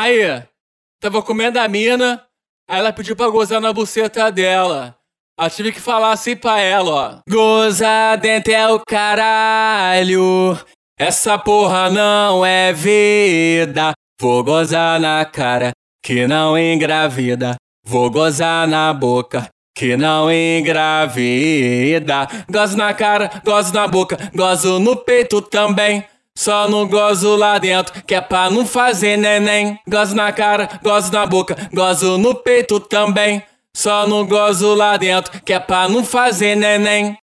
Aí, tava comendo a mina, aí ela pediu pra gozar na buceta dela. Aí tive que falar assim pra ela, ó. Goza dentro é o caralho. Essa porra não é vida. Vou gozar na cara, que não engravida. Vou gozar na boca, que não engravida. Gozo na cara, gozo na boca, gozo no peito também. Só não gozo lá dentro, que é pra não fazer neném. Gozo na cara, gozo na boca, gozo no peito também. Só não gozo lá dentro, que é pra não fazer neném.